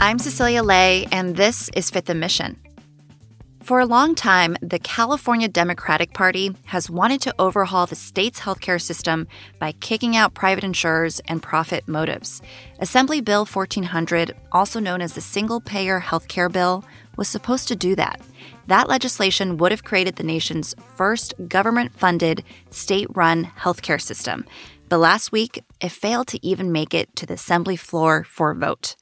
I'm Cecilia Lei, and this is Fifth Mission. For a long time, the California Democratic Party has wanted to overhaul the state's healthcare system by kicking out private insurers and profit motives. Assembly Bill 1400, also known as the Single Payer Healthcare Bill, was supposed to do that. That legislation would have created the nation's first government funded, state run healthcare system. But last week, it failed to even make it to the Assembly floor for a vote.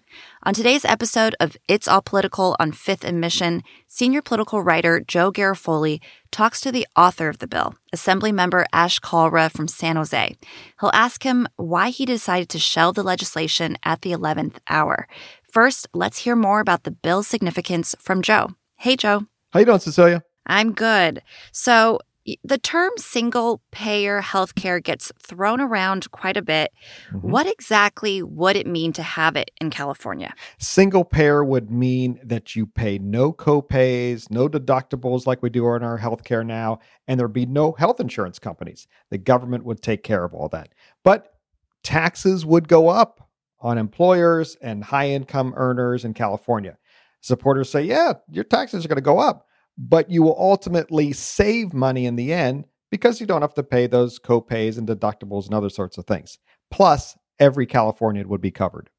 On today's episode of It's All Political on Fifth and Mission, senior political writer Joe Garofoli talks to the author of the bill, Assemblymember Ash Kalra from San Jose. He'll ask him why he decided to shelve the legislation at the 11th hour. First, let's hear more about the bill's significance from Joe. Hey, Joe. How you doing, Cecilia? I'm good. So, the term single payer healthcare gets thrown around quite a bit. Mm-hmm. What exactly would it mean to have it in California? Single payer would mean that you pay no copays, no deductibles like we do in our healthcare now, and there'd be no health insurance companies. The government would take care of all that. But taxes would go up on employers and high income earners in California. Supporters say, yeah, your taxes are going to go up but you will ultimately save money in the end because you don't have to pay those copays and deductibles and other sorts of things. Plus, every Californian would be covered.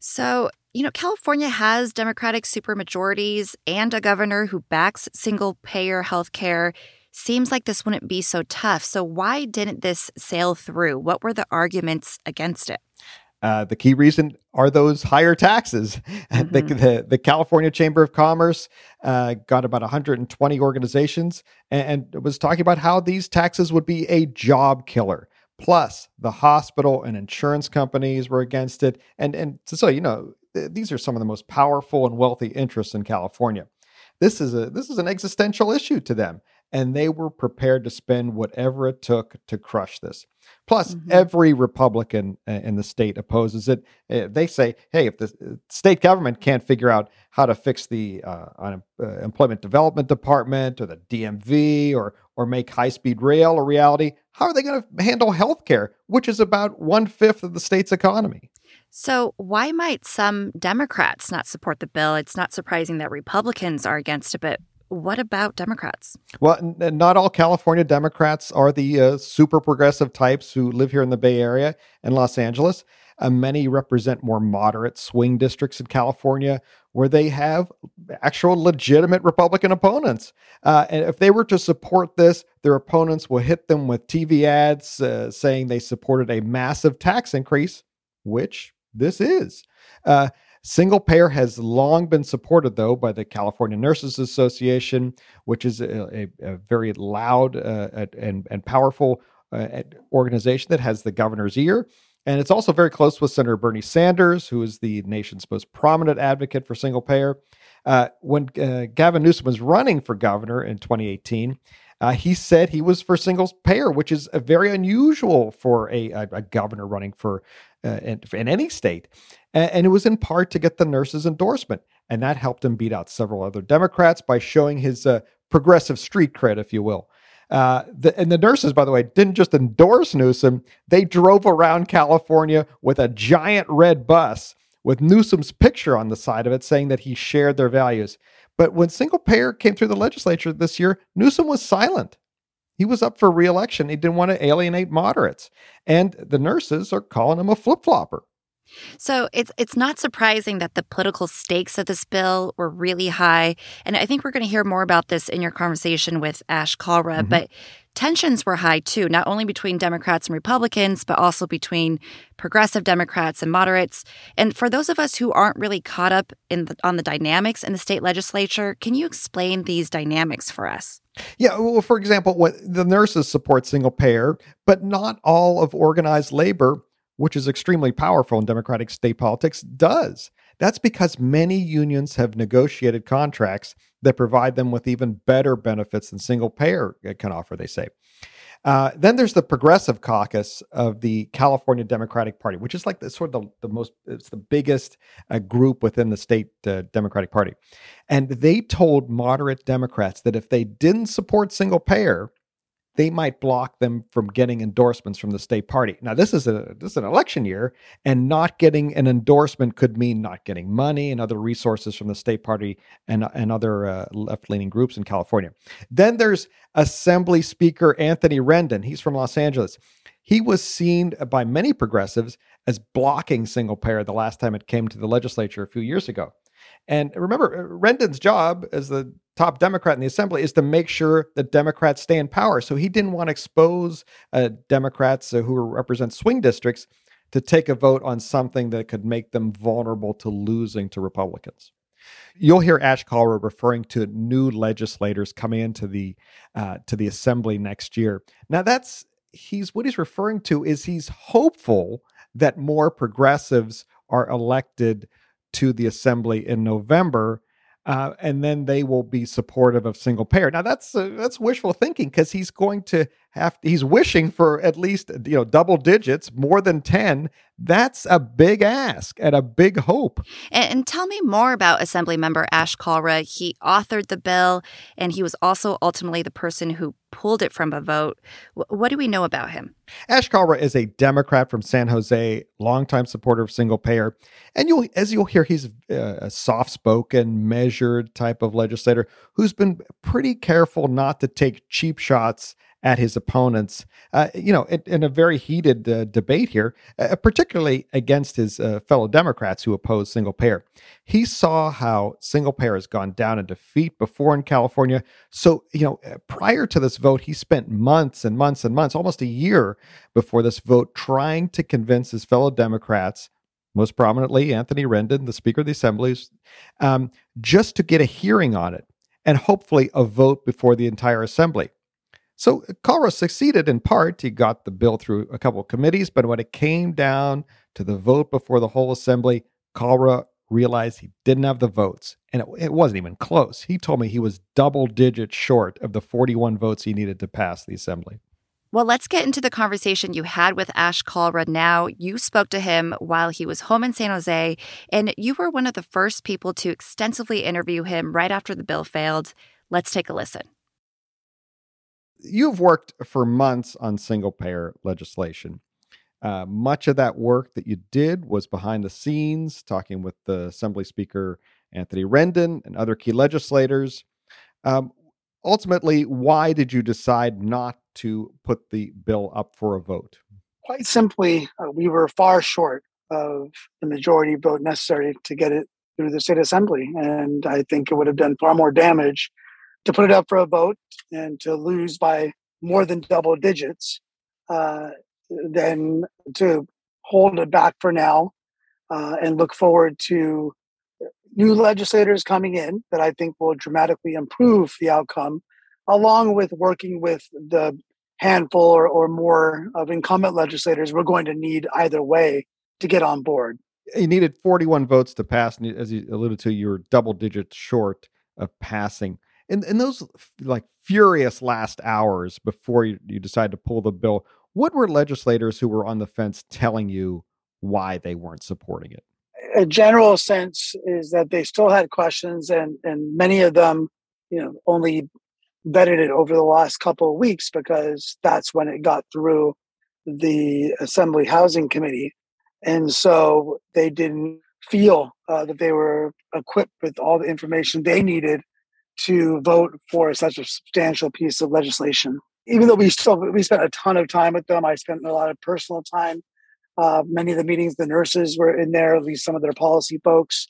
So, you know, California has Democratic supermajorities and a governor who backs single payer health care. Seems like this wouldn't be so tough. So, why didn't this sail through? What were the arguments against it? Uh, the key reason are those higher taxes. Mm-hmm. The, the, the, California Chamber of Commerce uh, got about 120 organizations and, and, was talking about how these taxes would be a job killer. Plus, the hospital and insurance companies were against it. And, and so, you know, th- these are some of the most powerful and wealthy interests in California. This is a this is an existential issue to them and they were prepared to spend whatever it took to crush this. Plus, mm-hmm. every Republican uh, in the state opposes it. Uh, they say, hey, if the uh, state government can't figure out how to fix the uh, Employment Development Department or the DMV or, or make high speed rail a reality, how are they going to handle health care, which is about one fifth of the state's economy? So, why might some Democrats not support the bill? It's not surprising that Republicans are against it, but what about Democrats? Well, n- not all California Democrats are the uh, super progressive types who live here in the Bay Area and Los Angeles. Uh, many represent more moderate swing districts in California where they have actual legitimate Republican opponents. Uh, and if they were to support this, their opponents will hit them with TV ads uh, saying they supported a massive tax increase, which this is. Single payer has long been supported, though, by the California Nurses Association, which is a, a, a very loud uh, and, and powerful uh, organization that has the governor's ear. And it's also very close with Senator Bernie Sanders, who is the nation's most prominent advocate for single payer. Uh, when uh, Gavin Newsom was running for governor in 2018, uh, he said he was for single payer, which is very unusual for a, a, a governor running for uh, in, in, any state. And, and, it was in part to get the nurses' endorsement. And that helped him beat out several other Democrats by showing his uh, progressive street cred, if you will. Uh, the, and the nurses, by the way, didn't just endorse Newsom, they drove around California with a giant red bus with Newsom's picture on the side of it saying that he shared their values. But when single payer came through the legislature this year, Newsom was silent. He was up for reelection. He didn't want to alienate moderates. And the nurses are calling him a flip flopper. So it's it's not surprising that the political stakes of this bill were really high, and I think we're going to hear more about this in your conversation with Ash Kalra. Mm-hmm. But tensions were high too, not only between Democrats and Republicans, but also between progressive Democrats and moderates. And for those of us who aren't really caught up in the, on the dynamics in the state legislature, can you explain these dynamics for us? Yeah, well, for example, what the nurses support single payer, but not all of organized labor, which is extremely powerful in democratic state politics, does. That's because many unions have negotiated contracts that provide them with even better benefits than single payer can offer, they say. Uh, then there's the Progressive Caucus of the California Democratic Party, which is like the sort of the, the most, it's the biggest uh, group within the state uh, Democratic Party. And they told moderate Democrats that if they didn't support single payer, they might block them from getting endorsements from the state party. Now, this is a this is an election year, and not getting an endorsement could mean not getting money and other resources from the state party and and other uh, left leaning groups in California. Then there's Assembly Speaker Anthony Rendon. He's from Los Angeles. He was seen by many progressives as blocking single payer the last time it came to the legislature a few years ago. And remember, uh, Rendon's job as the top Democrat in the assembly is to make sure that Democrats stay in power. So he didn't want to expose uh, Democrats uh, who represent swing districts to take a vote on something that could make them vulnerable to losing to Republicans. You'll hear Ash Kalra referring to new legislators coming into the uh, to the assembly next year. Now, that's he's what he's referring to is he's hopeful that more progressives are elected to the assembly in November uh, and then they will be supportive of single payer. Now that's uh, that's wishful thinking because he's going to have to, he's wishing for at least you know double digits, more than ten. That's a big ask and a big hope. And, and tell me more about Assembly Member Ash Kalra. He authored the bill, and he was also ultimately the person who pulled it from a vote. W- what do we know about him? Ash Kalra is a Democrat from San Jose, longtime supporter of single payer, and you'll as you'll hear, he's uh, a soft-spoken, measured type of legislator who's been pretty careful not to take cheap shots at his opponents, uh, you know, in, in, a very heated uh, debate here, uh, particularly against his uh, fellow Democrats who oppose single payer. He saw how single payer has gone down in defeat before in California. So, you know, uh, prior to this vote, he spent months and months and months, almost a year before this vote, trying to convince his fellow Democrats most prominently Anthony Rendon, the Speaker of the Assembly, um, just to get a hearing on it and hopefully a vote before the entire Assembly. So Kalra succeeded in part. He got the bill through a couple of committees, but when it came down to the vote before the whole assembly, Kalra realized he didn't have the votes, and it, it, wasn't even close. He told me he was double digits short of the 41 votes he needed to pass the assembly. Well, let's get into the conversation you had with Ash Kalra now. You spoke to him while he was home in San Jose, and you were one of the first people to extensively interview him right after the bill failed. Let's take a listen you've worked for months on single payer legislation. Uh, much of that work that you did was behind the scenes, talking with the Assembly Speaker Anthony Rendon and other key legislators. Um, ultimately, why did you decide not to put the bill up for a vote? Quite simply, uh, we were far short of the majority vote necessary to get it through the state assembly. And I think it would have done far more damage to put it up for a vote and to lose by more than double digits uh, than to hold it back for now uh, and look forward to new legislators coming in that I think will dramatically improve the outcome, along with working with the handful or, or more of incumbent legislators we're going to need either way to get on board. You needed 41 votes to pass, and as you alluded to, you were double digits short of passing in in those like furious last hours before you, you decide to pull the bill, what were legislators who were on the fence telling you why they weren't supporting it? A general sense is that they still had questions, and and many of them, you know, only vetted it over the last couple of weeks because that's when it got through the Assembly Housing Committee, and so they didn't feel uh, that they were equipped with all the information they needed to vote for such a substantial piece of legislation. Even though we still we spent a ton of time with them, I spent a lot of personal time. Uh, many of the meetings, the nurses were in there, at least some of their policy folks.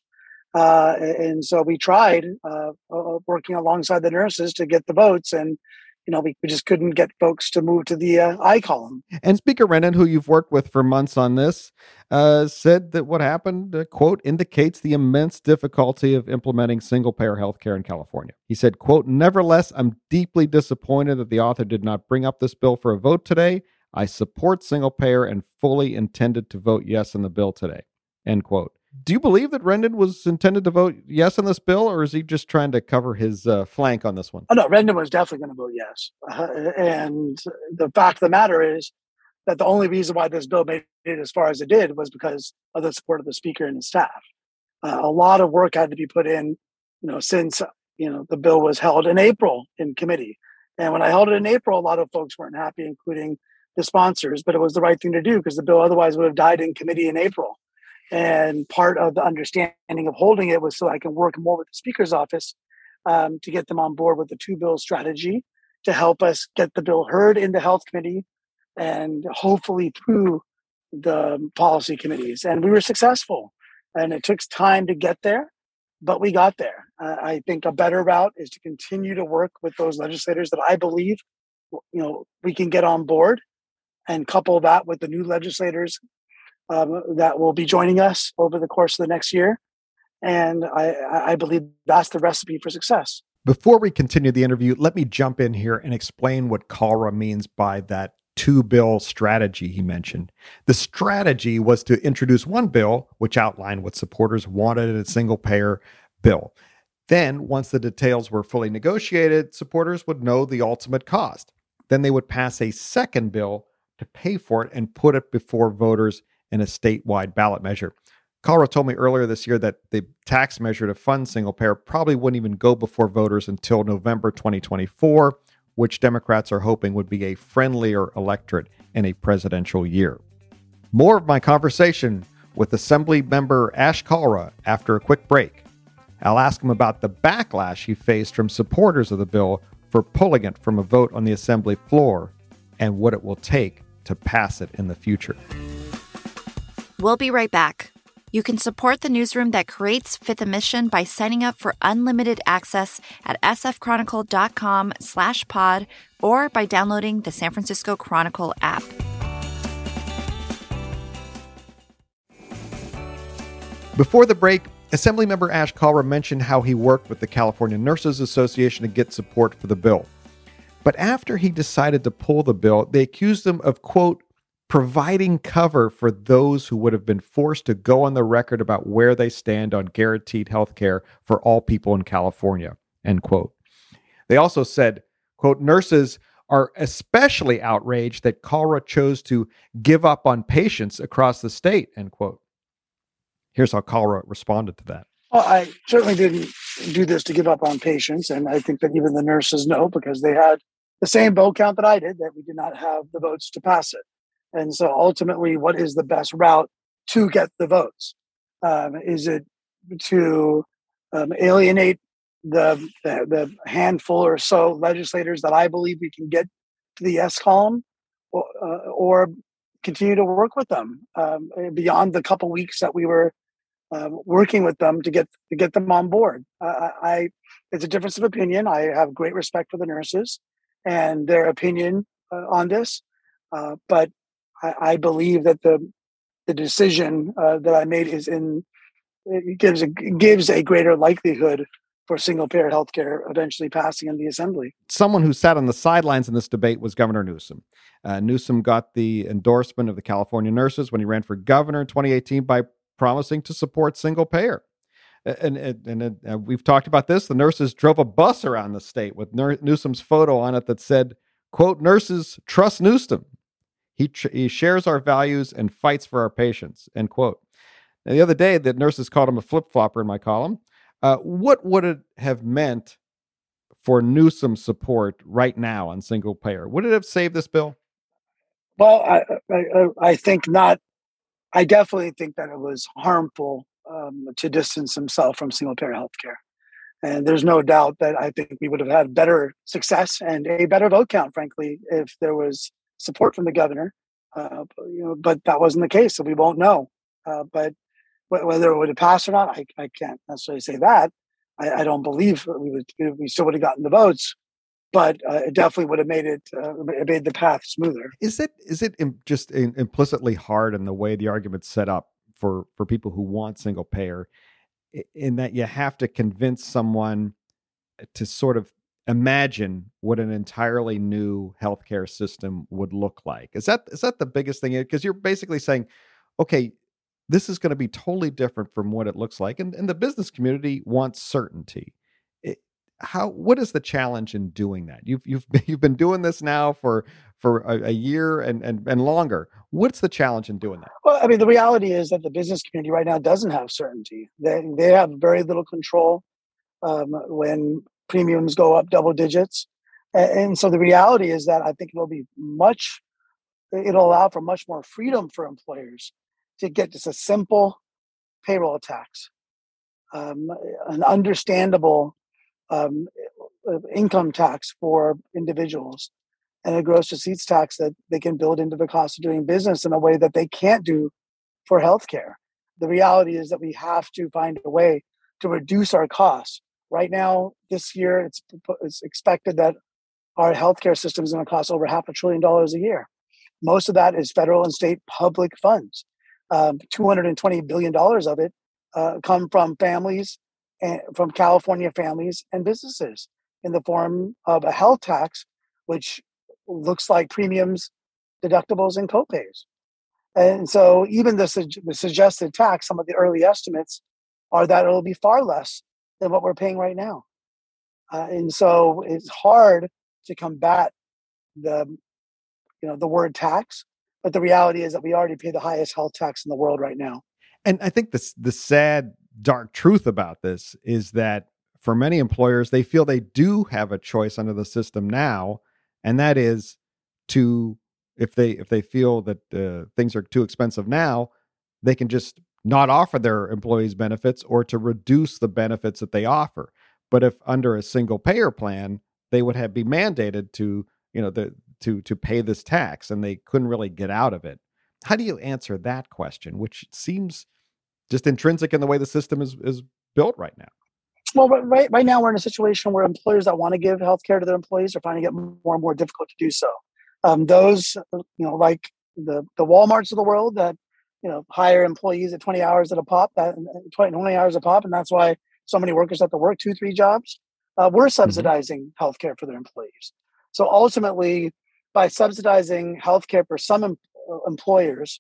Uh, and so we tried uh, uh working alongside the nurses to get the votes, and you know, we, we just couldn't get folks to move to the uh, aye column. And Speaker Rendon, who you've worked with for months on this, uh, said that what happened, uh, quote, indicates the immense difficulty of implementing single payer health care in California. He said, quote, nevertheless, I'm deeply disappointed that the author did not bring up this bill for a vote today. I support single payer and fully intended to vote yes on the bill today, end quote do you believe that Rendon was intended to vote yes on this bill, or is he just trying to cover his uh, flank on this one? Oh, no, Rendon was definitely going to vote yes. Uh, and the fact of the matter is that the only reason why this bill made it as far as it did was because of the support of the speaker and his staff. Uh, a lot of work had to be put in, you know, since you know the bill was held in April in committee, And when I held it in April, a lot of folks weren't happy, including the sponsors, but it was the right thing to do because the bill otherwise would have died in committee in April. And part of the understanding of holding it was so I can work more with the Speaker's office um, to get them on board with the two bill strategy to help us get the bill heard in the Health Committee and hopefully through the policy committees. And we were successful. And it took time to get there, but we got there. Uh, I think a better route is to continue to work with those legislators that I believe you know we can get on board and couple that with the new legislators um, that will be joining us over the course of the next year. And I, I believe that's the recipe for success. Before we continue the interview, let me jump in here and explain what Kalra means by that two bill strategy he mentioned. The strategy was to introduce one bill, which outlined what supporters wanted in a single payer bill. Then, once the details were fully negotiated, supporters would know the ultimate cost. Then they would pass a second bill to pay for it and put it before voters in a statewide ballot measure. Kalra told me earlier this year that the tax measure to fund single payer probably wouldn't even go before voters until November 2024, which Democrats are hoping would be a friendlier electorate in a presidential year. More of my conversation with Assembly member Ash Kalra after a quick break. I'll ask him about the backlash he faced from supporters of the bill for pulling it from a vote on the Assembly floor and what it will take to pass it in the future. We'll be right back. You can support the newsroom that creates Fifth and Mission by signing up for unlimited access at sfchronicle.com slash pod or by downloading the San Francisco Chronicle app. Before the break, Assemblymember Ash Kalra mentioned how he worked with the California Nurses Association to get support for the bill. But after he decided to pull the bill, they accused him of, quote, providing cover for those who would have been forced to go on the record about where they stand on guaranteed health care for all people in California, end quote. They also said, quote, nurses are especially outraged that Kalra chose to give up on patients across the state, end quote. Here's how Kalra responded to that. Well, I certainly didn't do this to give up on patients. And I think that even the nurses know because they had the same vote count that I did, that we did not have the votes to pass it. And so ultimately, what is the best route to get the votes? Um, is it to um, alienate the, the, the handful or so legislators that I believe we can get to the yes column, or, uh, or continue to work with them um, beyond the couple weeks that we were uh, working with them to get to get them on board. Uh, I it's a difference of opinion. I have great respect for the nurses and their opinion uh, on this. Uh, but I, I, believe that the the decision uh, that I made is in it gives a gives a greater likelihood for single payer healthcare eventually passing in the assembly. Someone who sat on the sidelines in this debate was Governor Newsom. Uh, Newsom got the endorsement of the California nurses when he ran for governor in 2018 by promising to support single payer and and, and uh, we've talked about this. The nurses drove a bus around the state with Newsom's photo on it that said, "quote Nurses trust Newsom. He tr- he shares our values and fights for our patients." End quote. Now, the other day, the nurses called him a flip flopper in my column. Uh, what would it have meant for Newsom's support right now on single payer? Would it have saved this bill? Well, I, I, I think not. I definitely think that it was harmful um, to distance himself from single payer healthcare. And there's no doubt that I think we would have had better success and a better vote count, frankly, if there was support from the governor. Uh, you know, but that wasn't the case, so we won't know. Uh, but whether it would have passed or not, I, I can't necessarily say that. I, I, don't believe we would. We still would have gotten the votes, but uh, it definitely would have made it, uh, it made the path smoother. Is it is it just implicitly hard in the way the argument's set up for for people who want single payer in that you have to convince someone to sort of imagine what an entirely new healthcare system would look like. Is that is that the biggest thing? Because you're basically saying, okay, this is going to be totally different from what it looks like, and, and the business community wants certainty. How what is the challenge in doing that? You've you've you've been doing this now for for a, a, year and, and and longer. What's the challenge in doing that? Well i mean the reality is that the business community right now doesn't have certainty. They they have very little control um, when premiums go up double digits And, so the reality is that I think it'll be much, it'll allow for much more freedom for employers to get just a simple payroll tax, um, an understandable um, income tax for individuals, and a gross receipts tax that they can build into the cost of doing business in a way that they can't do for healthcare. The reality is that we have to find a way to reduce our costs. Right now, this year, it's, it's expected that our healthcare system is going to cost over half a trillion dollars a year. Most of that is federal and state public funds. Um, $220 billion of it uh, come from families and from California families and businesses in the form of a health tax, which looks like premiums, deductibles, and copays. And so, even the, su- the suggested tax, some of the early estimates are that it'll be far less than what we're paying right now. Uh, and so, it's hard to combat the, you know, the word tax, but the reality is that we already pay the highest health tax in the world right now. And I think the the sad, dark truth about this is that for many employers, they feel they do have a choice under the system now, and that is to if they if they feel that uh, things are too expensive now, they can just not offer their employees benefits or to reduce the benefits that they offer. But if under a single payer plan, they would have be mandated to you know the to to pay this tax, and they couldn't really get out of it. How do you answer that question, which seems just intrinsic in the way the system is is built right now? Well, right right now we're in a situation where employers that want to give health care to their employees are finding it more and more difficult to do so. Um, those, you know, like the the WalMarts of the world that you know hire employees at 20 hours at a pop, that 20, 20 hours a pop, and that's why so many workers have to work two, three jobs. Uh, we're mm-hmm. subsidizing mm-hmm. healthcare for their employees. So ultimately, by subsidizing healthcare for some em- uh, employers,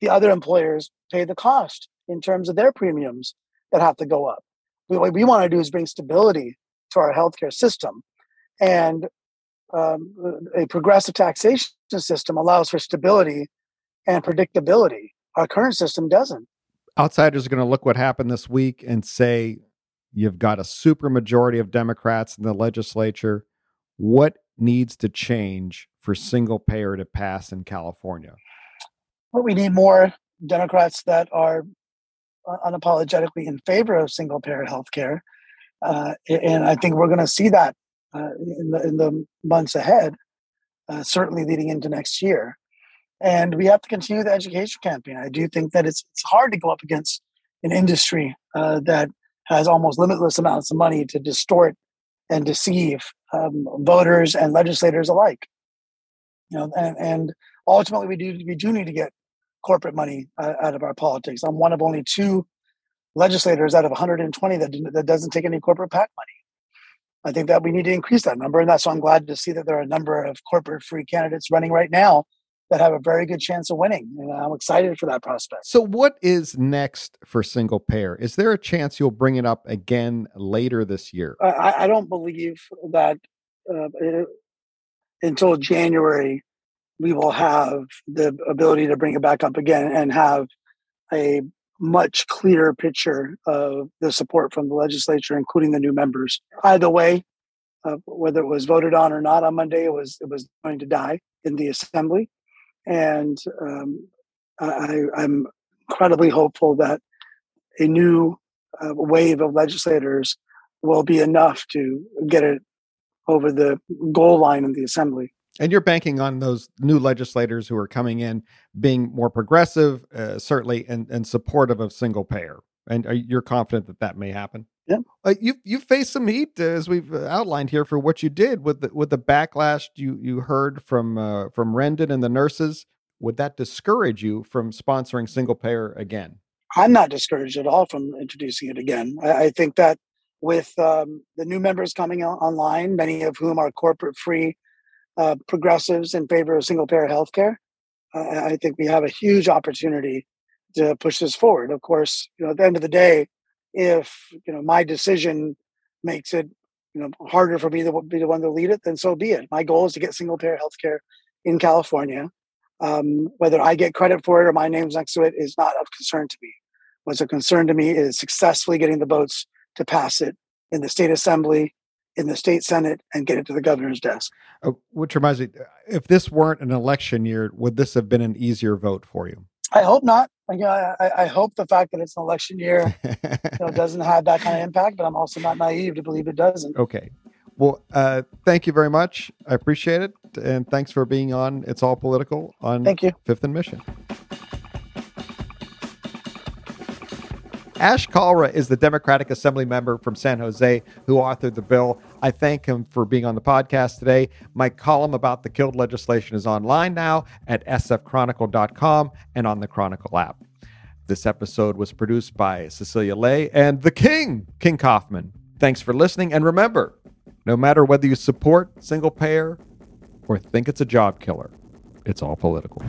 the other employers pay the cost in terms of their premiums that have to go up. we, What we want to do is bring stability to our healthcare system. And um, a progressive taxation system allows for stability and predictability. Our current system doesn't. Outsiders are going to look what happened this week and say you've got a super majority of Democrats in the legislature. What needs to change for single payer to pass in California? Well, we need more Democrats that are unapologetically in favor of single payer health care. Uh, and I think we're going to see that uh, in, the, in the months ahead, uh, certainly leading into next year. And we have to continue the education campaign. I do think that it's, it's hard to go up against an industry uh, that has almost limitless amounts of money to distort and deceive um, voters and legislators alike. You know, and, and ultimately, we do we do need to get corporate money uh, out of our politics. I'm one of only two legislators out of 120 that, that doesn't take any corporate PAC money. I think that we need to increase that number. And that's why I'm glad to see that there are a number of corporate free candidates running right now that have a very good chance of winning. And I'm excited for that prospect. So, what is next for single payer? Is there a chance you'll bring it up again later this year? I, I don't believe that uh, it, until January we will have the ability to bring it back up again and have a much clearer picture of the support from the legislature, including the new members. Either way, uh, whether it was voted on or not on Monday, it was it was going to die in the assembly, and um, I, am incredibly hopeful that a new uh, wave of legislators will be enough to get it over the goal line in the assembly. And you're banking on those new legislators who are coming in being more progressive, uh, certainly, and, and supportive of single payer. And are, you're confident that that may happen? Yeah. Uh, you you faced some heat uh, as we've uh, outlined here for what you did with the, with the backlash you you heard from uh, from Rendon and the nurses. Would that discourage you from sponsoring single payer again? I'm not discouraged at all from introducing it again. I, I think that with um, the new members coming online, many of whom are corporate free uh, progressives in favor of single payer healthcare. Uh, I think we have a huge opportunity to push this forward. Of course, you know, at the end of the day, if you know my decision makes it you know harder for me to be the one to lead it, then so be it. My goal is to get single payer healthcare in California. Um, whether I get credit for it or my name's next to it is not of concern to me. What's a concern to me is successfully getting the votes to pass it in the state assembly in the state senate and get it to the governor's desk. Uh, which reminds me, if this weren't an election year, would this have been an easier vote for you? I hope not. I, I, hope the fact that it's an election year you know, doesn't have that kind of impact, but I'm also not naive to believe it doesn't. Okay. Well, uh, thank you very much. I appreciate it. And thanks for being on It's All Political on thank you. Fifth and Mission. Ash Kalra is the Democratic Assembly member from San Jose who authored the bill. I thank him for being on the podcast today. My column about the killed legislation is online now at sfchronicle.com and on the Chronicle app. This episode was produced by Cecilia Lei and the King, King Kaufman. Thanks for listening. And remember, no matter whether you support single payer or think it's a job killer, it's all political.